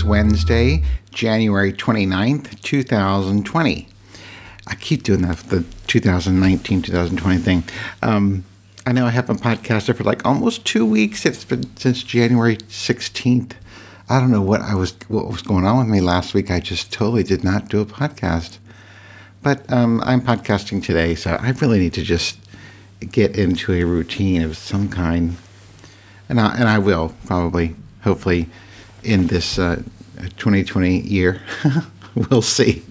Is Wednesday, January 29th, 2020. I keep doing that, the 2019 2020 thing. Um, I know I haven't podcasted for like almost two weeks. It's been since January 16th. I don't know what I was what was going on with me last week. I just totally did not do a podcast. But um, I'm podcasting today, so I really need to just get into a routine of some kind, and I, and I will probably, hopefully, in this uh, 2020 year. we'll see.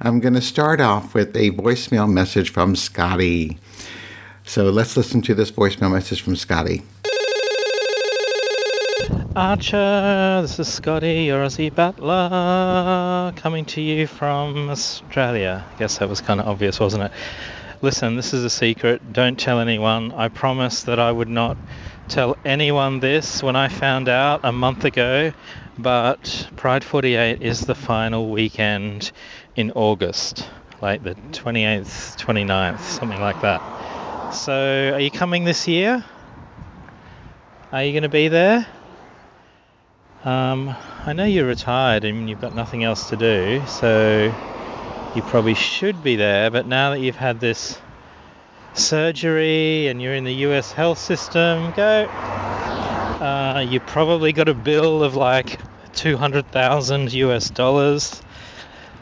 I'm going to start off with a voicemail message from Scotty. So let's listen to this voicemail message from Scotty. Archer, this is Scotty, Aussie battler, coming to you from Australia. I guess that was kind of obvious, wasn't it? Listen, this is a secret. Don't tell anyone. I promise that I would not tell anyone this when I found out a month ago, but Pride 48 is the final weekend in August, like the 28th, 29th, something like that. So, are you coming this year? Are you going to be there? Um, I know you're retired and you've got nothing else to do, so you probably should be there. But now that you've had this surgery and you're in the US health system, go. Uh, you probably got a bill of like 200,000 US dollars,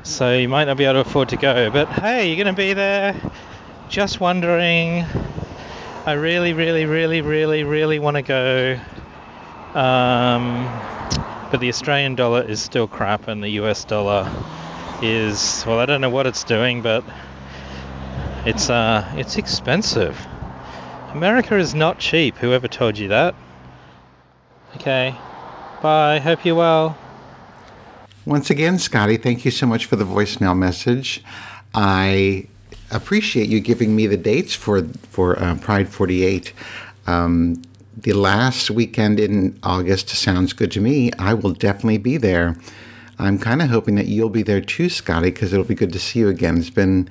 so you might not be able to afford to go. But hey, you're going to be there. Just wondering. I really, really, really, really, really want to go. Um, but the Australian dollar is still crap, and the US dollar is well, I don't know what it's doing, but it's uh, it's expensive. America is not cheap. Whoever told you that? Okay, bye. Hope you're well. Once again, Scotty, thank you so much for the voicemail message. I appreciate you giving me the dates for for uh, Pride 48. Um, the last weekend in August sounds good to me. I will definitely be there. I'm kind of hoping that you'll be there too, Scotty, because it'll be good to see you again. It's been,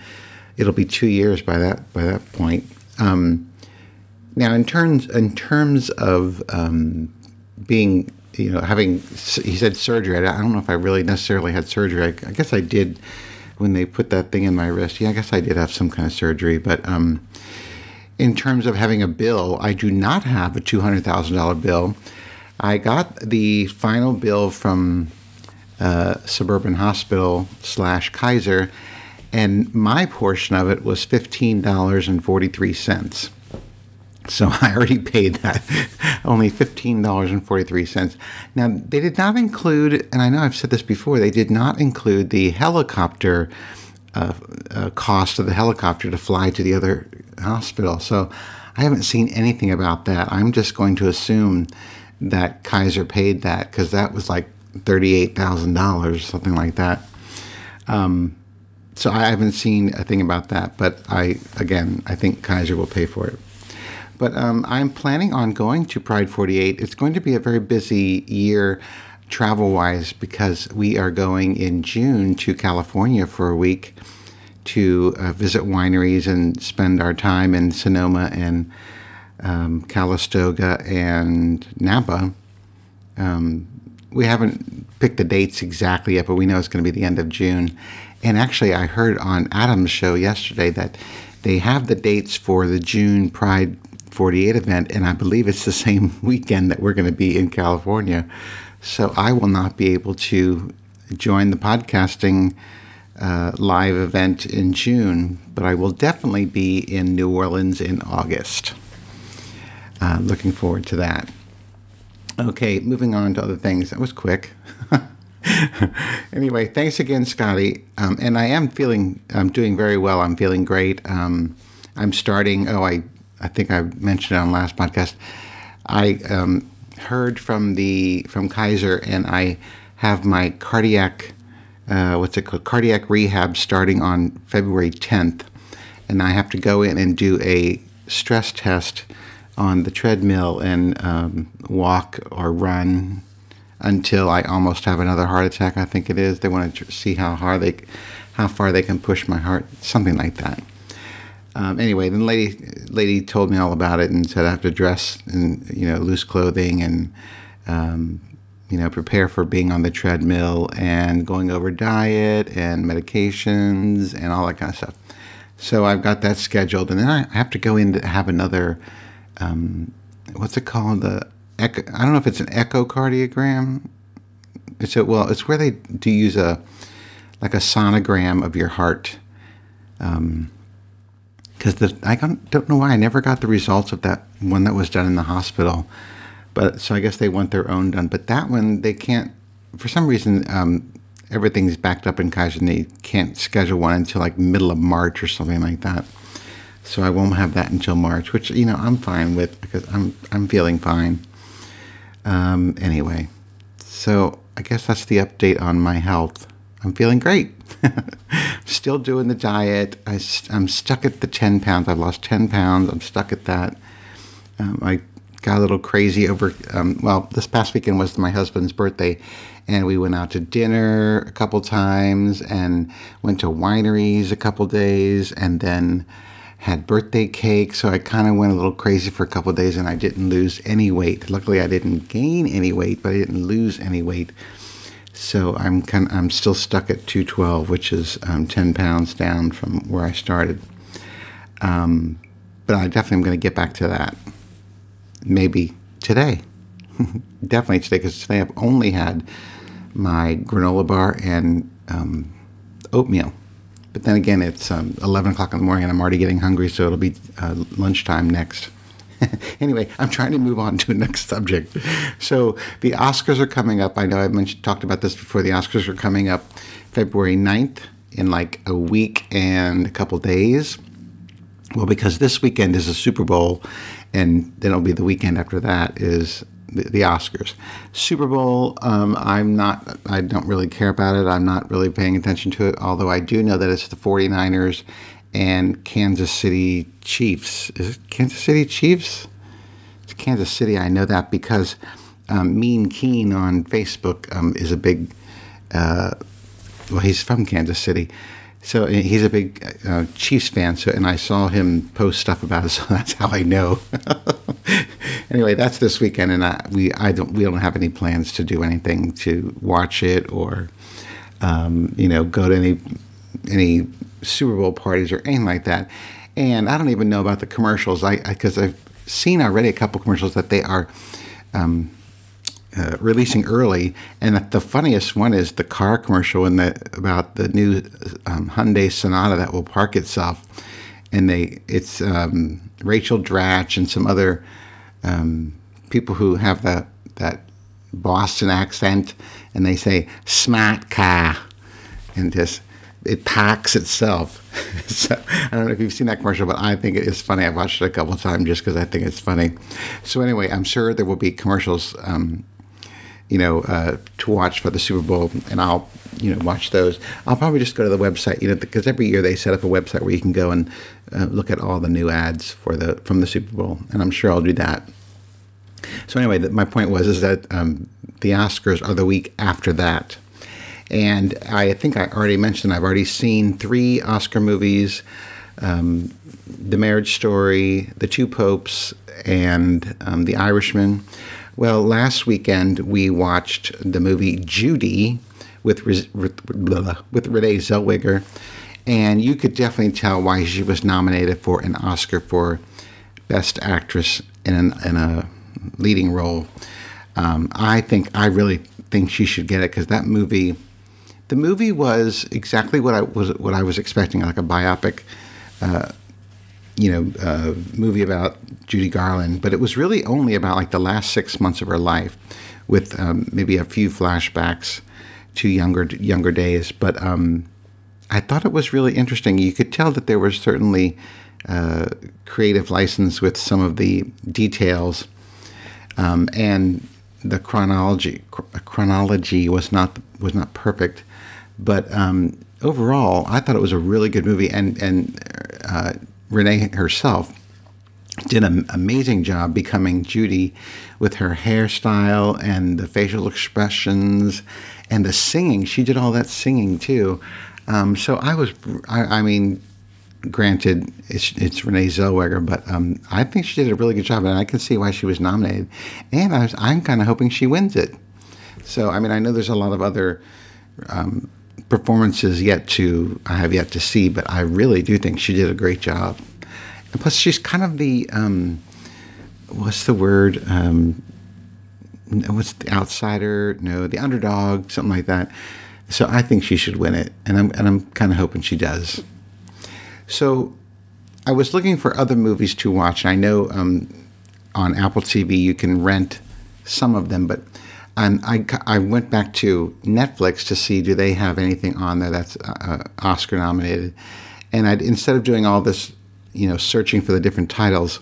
it'll be two years by that by that point. Um, now, in terms in terms of um, being, you know, having, he said surgery. I don't know if I really necessarily had surgery. I, I, guess I did when they put that thing in my wrist. Yeah, I guess I did have some kind of surgery, but. Um, in terms of having a bill, I do not have a $200,000 bill. I got the final bill from uh, Suburban Hospital slash Kaiser, and my portion of it was $15.43. So I already paid that, only $15.43. Now, they did not include, and I know I've said this before, they did not include the helicopter uh, uh, cost of the helicopter to fly to the other hospital. So I haven't seen anything about that. I'm just going to assume that Kaiser paid that because that was like $38,000, something like that. Um, so I haven't seen a thing about that, but I, again, I think Kaiser will pay for it. But um, I'm planning on going to Pride 48. It's going to be a very busy year travel wise because we are going in June to California for a week to uh, visit wineries and spend our time in Sonoma and um, Calistoga and Napa. Um, we haven't picked the dates exactly yet, but we know it's going to be the end of June. And actually, I heard on Adam's show yesterday that they have the dates for the June Pride 48 event, and I believe it's the same weekend that we're going to be in California. So I will not be able to join the podcasting uh, live event in June, but I will definitely be in New Orleans in August. Uh, looking forward to that. Okay, moving on to other things. That was quick. anyway, thanks again, Scotty. Um, and I am feeling, I'm doing very well. I'm feeling great. Um, I'm starting. Oh, I, I think I mentioned it on last podcast. I um, heard from the from Kaiser, and I have my cardiac uh, what's it called cardiac rehab starting on February 10th, and I have to go in and do a stress test on the treadmill and um, walk or run until I almost have another heart attack. I think it is. They want to see how hard they, how far they can push my heart, something like that. Um, anyway, the lady lady told me all about it and said I have to dress in you know loose clothing and um, you know, prepare for being on the treadmill and going over diet and medications and all that kind of stuff. So I've got that scheduled, and then I have to go in to have another. Um, what's it called? The echo, I don't know if it's an echocardiogram. It's a well, it's where they do use a like a sonogram of your heart. Um, because I don't know why I never got the results of that one that was done in the hospital. But so I guess they want their own done. But that one they can't for some reason. Um, everything's backed up in Kaiser and they can't schedule one until like middle of March or something like that. So I won't have that until March, which you know I'm fine with because I'm I'm feeling fine. Um, anyway, so I guess that's the update on my health. I'm feeling great. Still doing the diet. I, am stuck at the 10 pounds. I've lost 10 pounds. I'm stuck at that. Um, I got a little crazy over, um, well, this past weekend was my husband's birthday, and we went out to dinner a couple times and went to wineries a couple days and then had birthday cake. So I kind of went a little crazy for a couple days and I didn't lose any weight. Luckily, I didn't gain any weight, but I didn't lose any weight. So I'm kind of, I'm still stuck at 212, which is um, 10 pounds down from where I started. Um, but I definitely am going to get back to that. Maybe today. definitely today, because today I've only had my granola bar and um, oatmeal. But then again, it's um, 11 o'clock in the morning and I'm already getting hungry, so it'll be uh, lunchtime next. anyway, I'm trying to move on to the next subject. So the Oscars are coming up. I know I've mentioned, talked about this before. The Oscars are coming up February 9th in like a week and a couple days. Well, because this weekend is a Super Bowl, and then it'll be the weekend after that is the, the Oscars. Super Bowl, um, I'm not, I don't really care about it. I'm not really paying attention to it, although I do know that it's the 49ers and Kansas City Chiefs. Is it Kansas City Chiefs? It's Kansas City. I know that because um, Mean Keen on Facebook um, is a big. Uh, well, he's from Kansas City, so he's a big uh, Chiefs fan. So, and I saw him post stuff about it, so that's how I know. anyway, that's this weekend, and I, we I don't we don't have any plans to do anything to watch it or, um, you know, go to any any Super Bowl parties or anything like that. And I don't even know about the commercials. I because I've seen already a couple commercials that they are um, uh, releasing early. And the funniest one is the car commercial in the about the new um, Hyundai Sonata that will park itself. And they it's um, Rachel Dratch and some other um, people who have that that Boston accent, and they say "smart car," and just it packs itself. so, I don't know if you've seen that commercial, but I think it is funny. I've watched it a couple times just because I think it's funny. So anyway, I'm sure there will be commercials, um, you know, uh, to watch for the Super Bowl, and I'll, you know, watch those. I'll probably just go to the website, you know, because every year they set up a website where you can go and uh, look at all the new ads for the from the Super Bowl, and I'm sure I'll do that. So anyway, my point was is that um, the Oscars are the week after that. And I think I already mentioned I've already seen three Oscar movies um, The Marriage Story, The Two Popes, and um, The Irishman. Well, last weekend we watched the movie Judy with, with, with Renee Zellweger, and you could definitely tell why she was nominated for an Oscar for Best Actress in, an, in a leading role. Um, I think I really think she should get it because that movie the movie was exactly what I was what I was expecting, like a biopic, uh, you know, uh, movie about Judy Garland. But it was really only about like the last six months of her life, with um, maybe a few flashbacks to younger younger days. But um, I thought it was really interesting. You could tell that there was certainly uh, creative license with some of the details, um, and the chronology chronology was not was not perfect. But um, overall, I thought it was a really good movie, and and uh, Renee herself did an amazing job becoming Judy with her hairstyle and the facial expressions and the singing. She did all that singing too. Um, so I was, I, I mean, granted, it's, it's Renee Zellweger, but um, I think she did a really good job, and I can see why she was nominated. And I was, I'm kind of hoping she wins it So, I mean, I know there's a lot of other um, performances yet to I have yet to see, but I really do think she did a great job. And plus, she's kind of the um, what's the word? Um, what's the outsider? No, the underdog, something like that. So I think she should win it, and I'm and I'm kind of hoping she does. So I was looking for other movies to watch, and I know um, on Apple TV you can rent some of them, but and I, I went back to Netflix to see do they have anything on there that's uh, uh Oscar nominated, and I instead of doing all this, you know, searching for the different titles,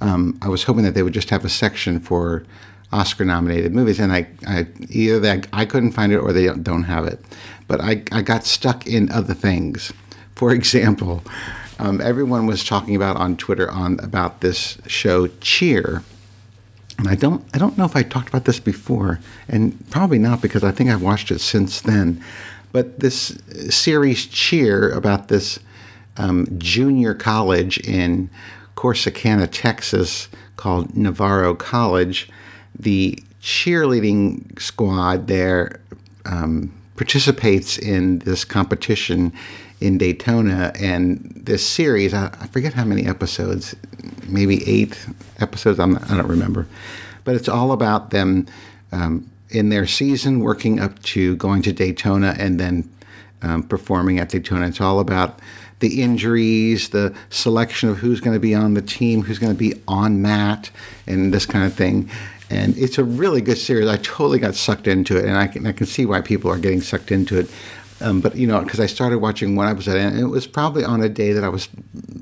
um, I was hoping that they would just have a section for Oscar nominated movies, and I, I either that I couldn't find it or they don't have it, but I, I got stuck in other things. For example, um, everyone was talking about on Twitter on about this show Cheer and I don't I don't know if I talked about this before, and probably not because I think I've watched it since then. But this series Cheer about this um, junior college in Corsicana, Texas, called Navarro College. The cheerleading squad there um, participates in this competition in Daytona, and this series I, I forget how many episodes, maybe eight episodes. I'm, I do not remember, but it's all about them um, in their season working up to going to Daytona and then um, performing at Daytona. It's all about the injuries, the selection of who's going to be on the team, who's going to be on mat, and this kind of thing. And it's a really good series. I totally got sucked into it, and I can, I can see why people are getting sucked into it. Um, but you know, because I started watching one episode, and it was probably on a day that I was,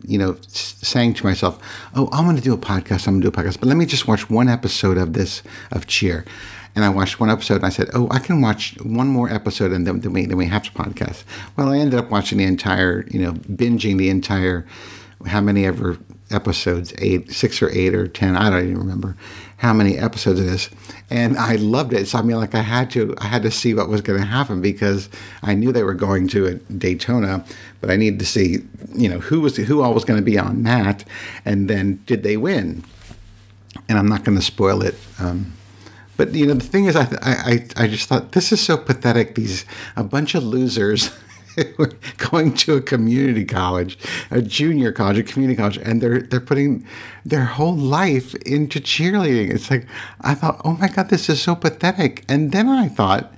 you know, saying to myself, "Oh, I'm going to do a podcast. I'm going to do a podcast, but let me just watch one episode of this of Cheer." And I watched one episode, and I said, "Oh, I can watch one more episode, and then, then we then we have to podcast." Well, I ended up watching the entire, you know, binging the entire, how many ever episodes, eight, six or eight or ten, I don't even remember how many episodes it is, and I loved it. So I mean, like I had to, I had to see what was going to happen because I knew they were going to a Daytona, but I needed to see, you know, who was who all was going to be on that, and then did they win? And I'm not going to spoil it. Um, but you know, the thing is, I, I I just thought this is so pathetic. These a bunch of losers. going to a community college, a junior college, a community college, and they're they're putting their whole life into cheerleading. It's like I thought, oh my god, this is so pathetic. And then I thought,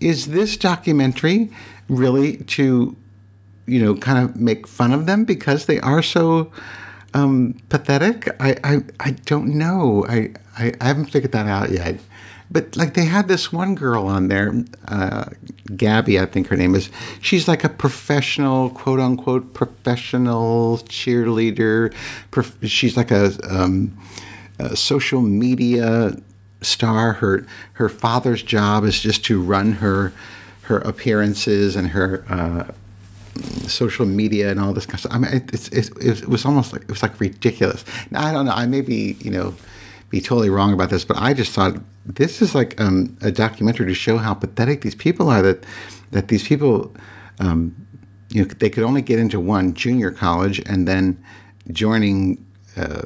is this documentary really to, you know, kind of make fun of them because they are so um, pathetic? I, I I don't know. I, I I haven't figured that out yet. But like they had this one girl on there, uh, Gabby, I think her name is. She's like a professional, quote unquote, professional cheerleader. Prof- she's like a, um, a social media star. Her her father's job is just to run her her appearances and her uh, social media and all this kind of stuff. I mean, it's, it's, it was almost like it was like ridiculous. Now, I don't know. I may be you know be totally wrong about this, but I just thought this is like um, a documentary to show how pathetic these people are. That that these people, um, you know, they could only get into one junior college and then joining. Uh,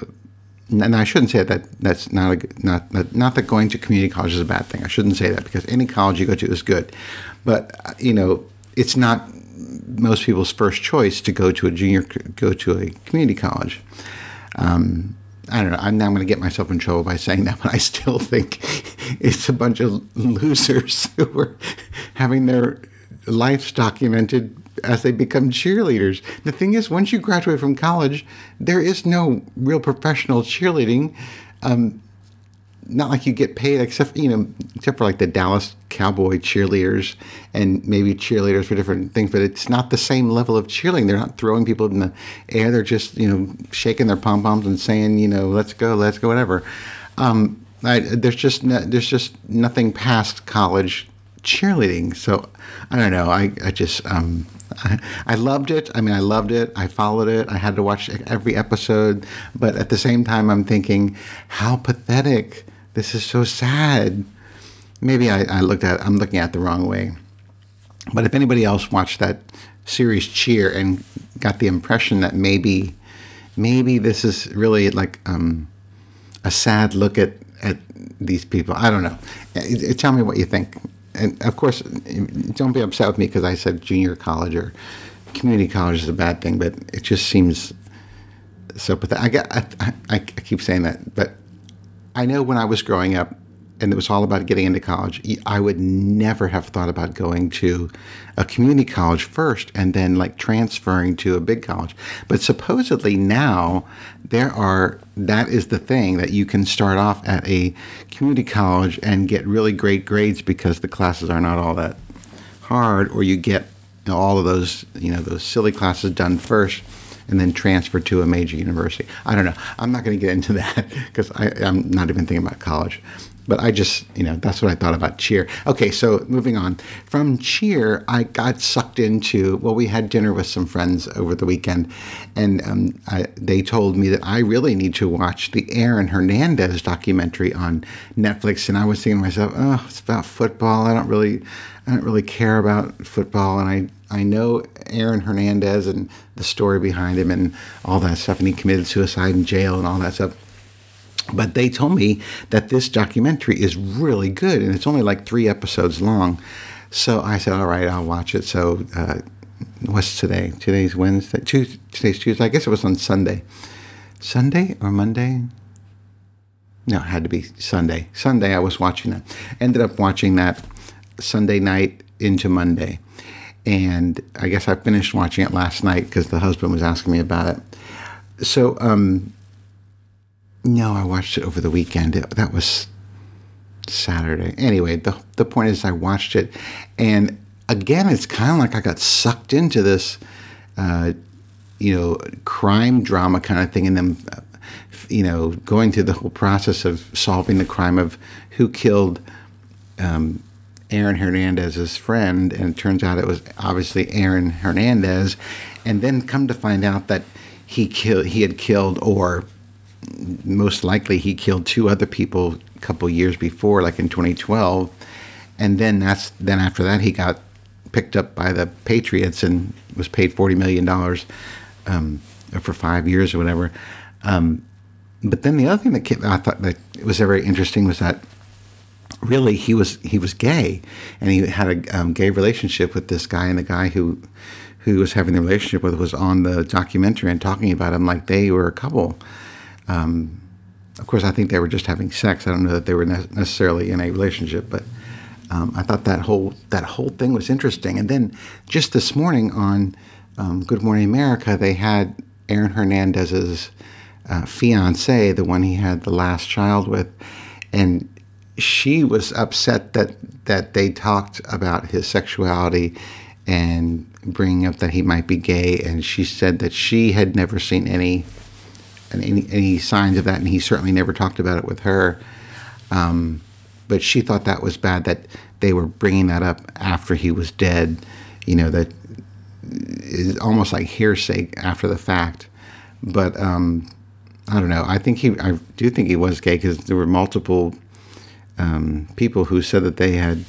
and I shouldn't say that. That's not a, not not that going to community college is a bad thing. I shouldn't say that because any college you go to is good, but uh, you know it's not most people's first choice to go to a junior go to a community college. Um, I don't know. I'm now going to get myself in trouble by saying that, but I still think it's a bunch of losers who are having their lives documented as they become cheerleaders. The thing is, once you graduate from college, there is no real professional cheerleading. Um, not like you get paid except you know except for like the Dallas Cowboy cheerleaders and maybe cheerleaders for different things, but it's not the same level of cheerleading. They're not throwing people in the air. They're just you know shaking their pom poms and saying you know let's go, let's go, whatever. Um, I, there's just no, there's just nothing past college cheerleading. So I don't know. I I just um, I, I loved it. I mean, I loved it. I followed it. I had to watch every episode, but at the same time, I'm thinking how pathetic this is so sad. Maybe I, I looked at I'm looking at it the wrong way. But if anybody else watched that series Cheer and got the impression that maybe maybe this is really like um, a sad look at at these people. I don't know. Uh, uh, Tell me what you think. And of course, don't be upset with me because I said junior college or community college is a bad thing, but it just seems so pathetic. I, I, I, I keep saying that, but I know when I was growing up, and it was all about getting into college, I would never have thought about going to a community college first and then like transferring to a big college. But supposedly now there are, that is the thing that you can start off at a community college and get really great grades because the classes are not all that hard, or you get all of those, you know, those silly classes done first and then transfer to a major university. I don't know. I'm not going to get into that because I'm not even thinking about college but I just, you know, that's what I thought about Cheer. Okay, so moving on. From Cheer, I got sucked into, well, we had dinner with some friends over the weekend, and um, I, they told me that I really need to watch the Aaron Hernandez documentary on Netflix. And I was thinking to myself, oh, it's about football. I don't really, I don't really care about football. And I, I know Aaron Hernandez and the story behind him and all that stuff. And he committed suicide in jail and all that stuff but they told me that this documentary is really good and it's only like three episodes long. So I said, all right, I'll watch it. So uh, what's today? Today's Wednesday. Tuesday, today's Tuesday. I guess it was on Sunday. Sunday or Monday? No, it had to be Sunday. Sunday, I was watching that. Ended up watching that Sunday night into Monday. And I guess I finished watching it last night because the husband was asking me about it. So, um, no, I watched it over the weekend. It, that was Saturday. Anyway, the the point is, I watched it, and again, it's kind of like I got sucked into this, uh, you know, crime drama kind of thing, and then, uh, you know, going through the whole process of solving the crime of who killed. Um, Aaron Hernandez's friend, and it turns out it was obviously Aaron Hernandez, and then come to find out that he killed he had killed or most likely he killed two other people a couple years before, like in 2012, and then that's then after that he got picked up by the Patriots and was paid 40 million dollars um, for five years or whatever. Um, but then the other thing that came, I thought that was very interesting was that really he was he was gay and he had a um, gay relationship with this guy and the guy who who was having the relationship with was on the documentary and talking about him like they were a couple um, of course, I think they were just having sex. I don't know that they were ne- necessarily in a relationship, but um, I thought that whole that whole thing was interesting. And then just this morning on um, Good Morning America, they had Aaron Hernandez's uh, fiance, the one he had the last child with, and she was upset that that they talked about his sexuality and bringing up that he might be gay, and she said that she had never seen any any, any signs of that, and he certainly never talked about it with her. Um, but she thought that was bad that they were bringing that up after he was dead. You know that is almost like hearsay after the fact. But um, I don't know. I think he. I do think he was gay because there were multiple um, people who said that they had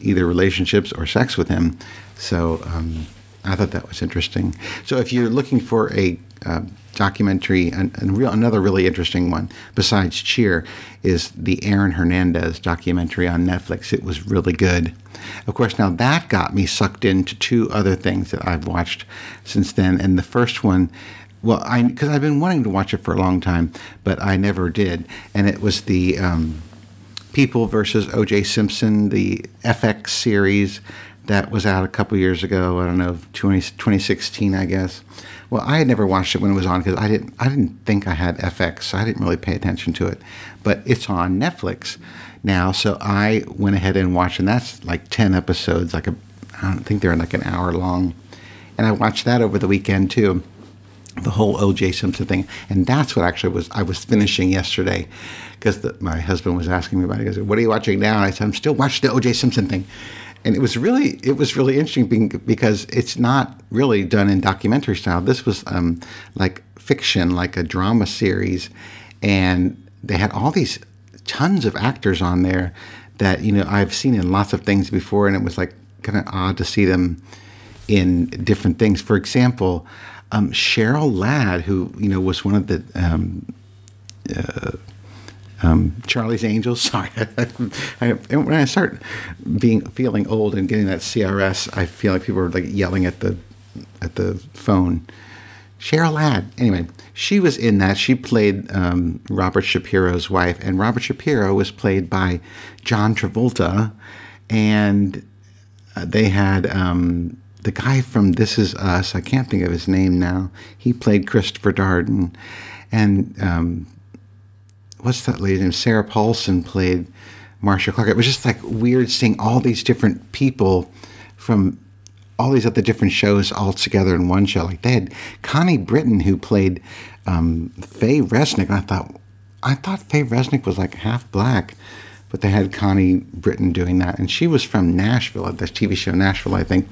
either relationships or sex with him. So um, I thought that was interesting. So if you're looking for a uh, documentary, and, and real, another really interesting one besides Cheer is the Aaron Hernandez documentary on Netflix. It was really good. Of course, now that got me sucked into two other things that I've watched since then. And the first one, well, I because I've been wanting to watch it for a long time, but I never did. And it was the um, People versus O.J. Simpson, the FX series that was out a couple years ago. I don't know, 20, 2016, I guess. Well, I had never watched it when it was on because I didn't I didn't think I had FX, so I didn't really pay attention to it. But it's on Netflix now, so I went ahead and watched, and that's like ten episodes. Like a, I don't think they're like an hour long, and I watched that over the weekend too. The whole O.J. Simpson thing, and that's what actually was I was finishing yesterday because my husband was asking me about it. He goes, "What are you watching now?" And I said, "I'm still watching the O.J. Simpson thing." and it was really it was really interesting because it's not really done in documentary style. This was um, like fiction, like a drama series, and they had all these tons of actors on there that you know I've seen in lots of things before, and it was like kind of odd to see them in different things. For example, um, Cheryl Ladd, who you know was one of the um, uh, um, Charlie's Angels. Sorry, I, when I start being feeling old and getting that CRS, I feel like people are like yelling at the at the phone. Cheryl Ladd. Anyway, she was in that. She played um, Robert Shapiro's wife, and Robert Shapiro was played by John Travolta, and uh, they had um, the guy from This Is Us. I can't think of his name now. He played Christopher Darden, and um, what's that lady's name? Sarah Paulson played Marcia Clark. It was just like weird seeing all these different people from all these other different shows all together in one show. Like they had Connie Britton who played um, Faye Resnick. And I thought, I thought Faye Resnick was like half black, but they had Connie Britton doing that, and she was from Nashville at this TV show Nashville, I think.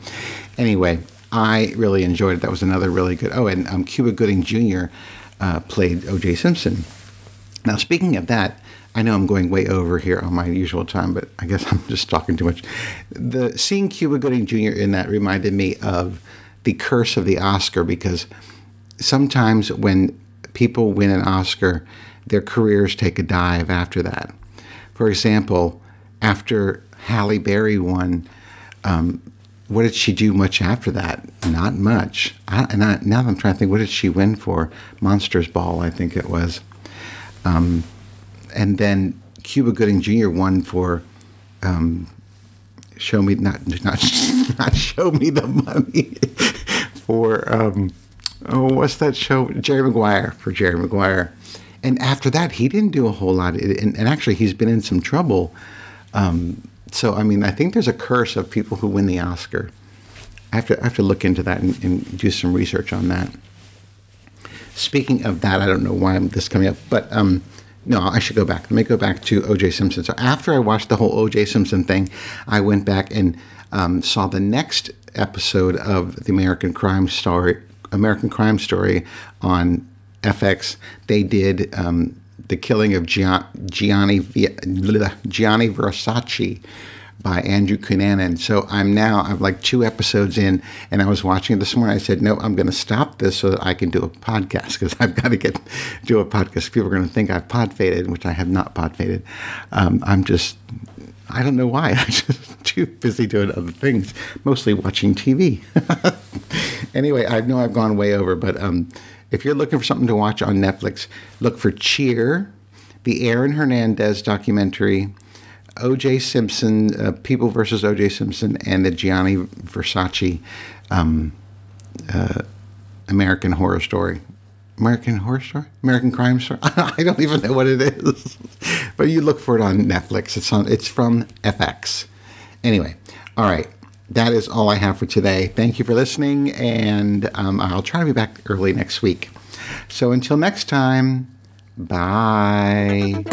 Anyway, I really enjoyed it. That was another really good. Oh, and um, Cuba Gooding Jr. Uh, played O.J. Simpson. Now, speaking of that, I know I'm going way over here on my usual time, but I guess I'm just talking too much. The seeing Cuba Gooding Jr. in that reminded me of the curse of the Oscar because sometimes when people win an Oscar, their careers take a dive after that. For example, after Halle Berry won, um, what did she do much after that? Not much. I, and I, now I'm trying to think, what did she win for? Monsters Ball, I think it was. Um, and then Cuba Gooding Jr. won for um, Show Me not not not Show Me the Money for um, oh what's that show Jerry Maguire for Jerry Maguire, and after that he didn't do a whole lot, and, and actually he's been in some trouble. Um, so I mean I think there's a curse of people who win the Oscar. I have to I have to look into that and, and do some research on that. Speaking of that, I don't know why I'm this coming up, but um, no, I should go back. Let me go back to O.J. Simpson. So after I watched the whole O.J. Simpson thing, I went back and um, saw the next episode of the American Crime Story. American Crime Story on FX. They did um, the killing of Gianni Gianni Versace by Andrew Cunanan. So I'm now, I'm like two episodes in, and I was watching it this morning. I said, no, I'm going to stop this so that I can do a podcast because I've got to get do a podcast. People are going to think I've pod faded, which I have not pod faded. Um, I'm just, I don't know why. I'm just too busy doing other things, mostly watching TV. anyway, I know I've gone way over, but um, if you're looking for something to watch on Netflix, look for Cheer, the Aaron Hernandez documentary O.J. Simpson, uh, People versus O.J. Simpson, and the Gianni Versace um, uh, American Horror Story. American Horror Story? American Crime Story? I don't even know what it is. but you look for it on Netflix. It's on. It's from FX. Anyway, all right. That is all I have for today. Thank you for listening, and um, I'll try to be back early next week. So until next time, bye.